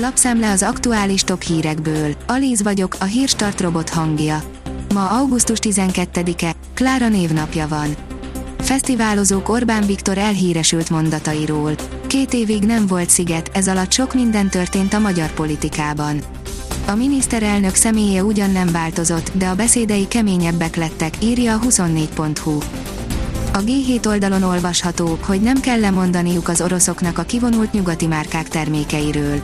Lapszemle az aktuális top hírekből. Alíz vagyok, a hírstart robot hangja. Ma augusztus 12-e, Klára névnapja van. Fesztiválozók Orbán Viktor elhíresült mondatairól. Két évig nem volt sziget, ez alatt sok minden történt a magyar politikában. A miniszterelnök személye ugyan nem változott, de a beszédei keményebbek lettek, írja a 24.hu. A G7 oldalon olvasható, hogy nem kell lemondaniuk az oroszoknak a kivonult nyugati márkák termékeiről.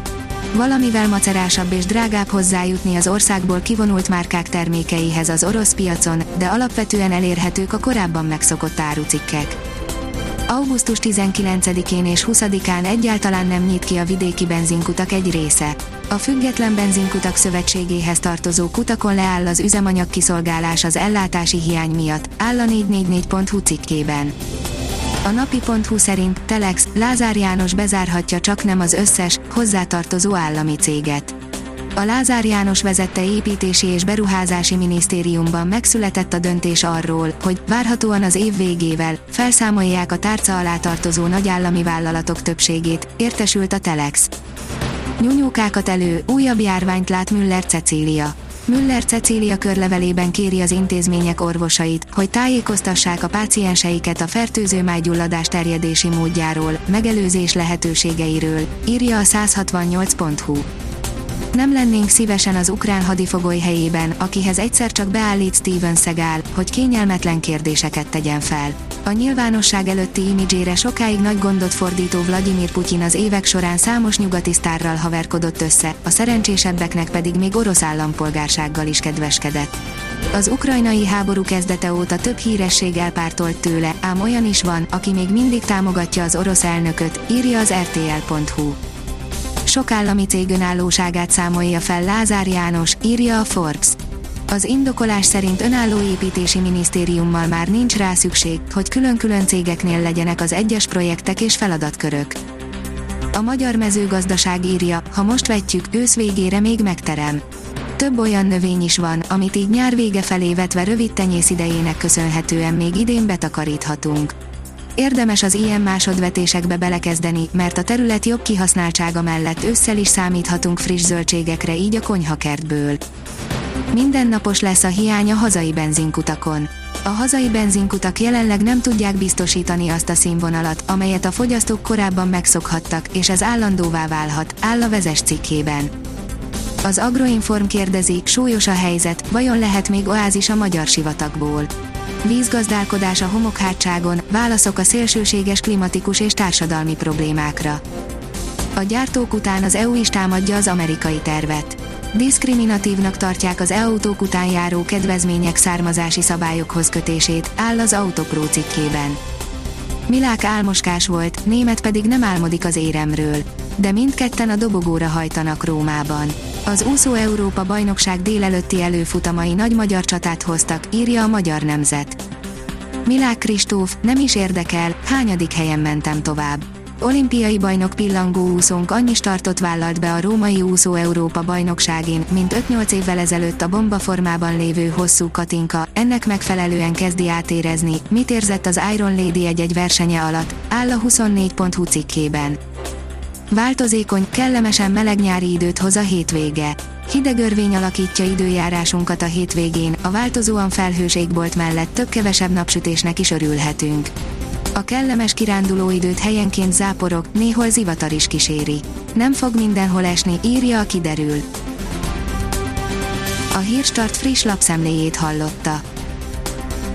Valamivel macerásabb és drágább hozzájutni az országból kivonult márkák termékeihez az orosz piacon, de alapvetően elérhetők a korábban megszokott árucikkek. Augusztus 19-én és 20-án egyáltalán nem nyit ki a vidéki benzinkutak egy része. A Független Benzinkutak Szövetségéhez tartozó kutakon leáll az üzemanyag kiszolgálás az ellátási hiány miatt, áll a 444.hu cikkében. A napi.hu szerint Telex Lázár János bezárhatja csak nem az összes, hozzátartozó állami céget. A Lázár János vezette építési és beruházási minisztériumban megszületett a döntés arról, hogy várhatóan az év végével felszámolják a tárca alá tartozó nagyállami vállalatok többségét, értesült a Telex. Nyúnyókákat elő, újabb járványt lát Müller Cecília. Müller Cecília körlevelében kéri az intézmények orvosait, hogy tájékoztassák a pácienseiket a fertőző májgyulladás terjedési módjáról, megelőzés lehetőségeiről, írja a 168.hu. Nem lennénk szívesen az ukrán hadifogoly helyében, akihez egyszer csak beállít Steven Seagal, hogy kényelmetlen kérdéseket tegyen fel. A nyilvánosság előtti imidzsére sokáig nagy gondot fordító Vladimir Putyin az évek során számos nyugati sztárral haverkodott össze, a szerencsésebbeknek pedig még orosz állampolgársággal is kedveskedett. Az ukrajnai háború kezdete óta több híresség elpártolt tőle, ám olyan is van, aki még mindig támogatja az orosz elnököt, írja az rtl.hu sok állami cég önállóságát számolja fel Lázár János, írja a Forbes. Az indokolás szerint önálló építési minisztériummal már nincs rá szükség, hogy külön-külön cégeknél legyenek az egyes projektek és feladatkörök. A magyar mezőgazdaság írja, ha most vetjük, ősz végére még megterem. Több olyan növény is van, amit így nyár vége felé vetve rövid tenyész idejének köszönhetően még idén betakaríthatunk. Érdemes az ilyen másodvetésekbe belekezdeni, mert a terület jobb kihasználtsága mellett ősszel is számíthatunk friss zöldségekre így a konyhakertből. Mindennapos lesz a hiány a hazai benzinkutakon. A hazai benzinkutak jelenleg nem tudják biztosítani azt a színvonalat, amelyet a fogyasztók korábban megszokhattak, és ez állandóvá válhat, áll a vezes cikkében. Az Agroinform kérdezi, súlyos a helyzet, vajon lehet még oázis a magyar sivatagból? Vízgazdálkodás a homokhátságon, válaszok a szélsőséges klimatikus és társadalmi problémákra. A gyártók után az EU is támadja az amerikai tervet. Diszkriminatívnak tartják az e-autók után járó kedvezmények származási szabályokhoz kötését, áll az Autopro cikkében. Milák álmoskás volt, német pedig nem álmodik az éremről. De mindketten a dobogóra hajtanak Rómában. Az úszó Európa bajnokság délelőtti előfutamai nagy magyar csatát hoztak, írja a Magyar Nemzet. Milák Kristóf, nem is érdekel, hányadik helyen mentem tovább. Olimpiai bajnok pillangó úszónk annyi startot vállalt be a római úszó Európa bajnokságén, mint 5-8 évvel ezelőtt a bombaformában lévő hosszú Katinka, ennek megfelelően kezdi átérezni, mit érzett az Iron Lady egy-egy versenye alatt, áll a 24.hu cikkében. Változékony, kellemesen meleg nyári időt hoz a hétvége. Hideg alakítja időjárásunkat a hétvégén, a változóan felhős égbolt mellett több-kevesebb napsütésnek is örülhetünk. A kellemes kiránduló időt helyenként záporok, néhol zivatar is kíséri. Nem fog mindenhol esni, írja a kiderül. A Hírstart friss lapszemléjét hallotta.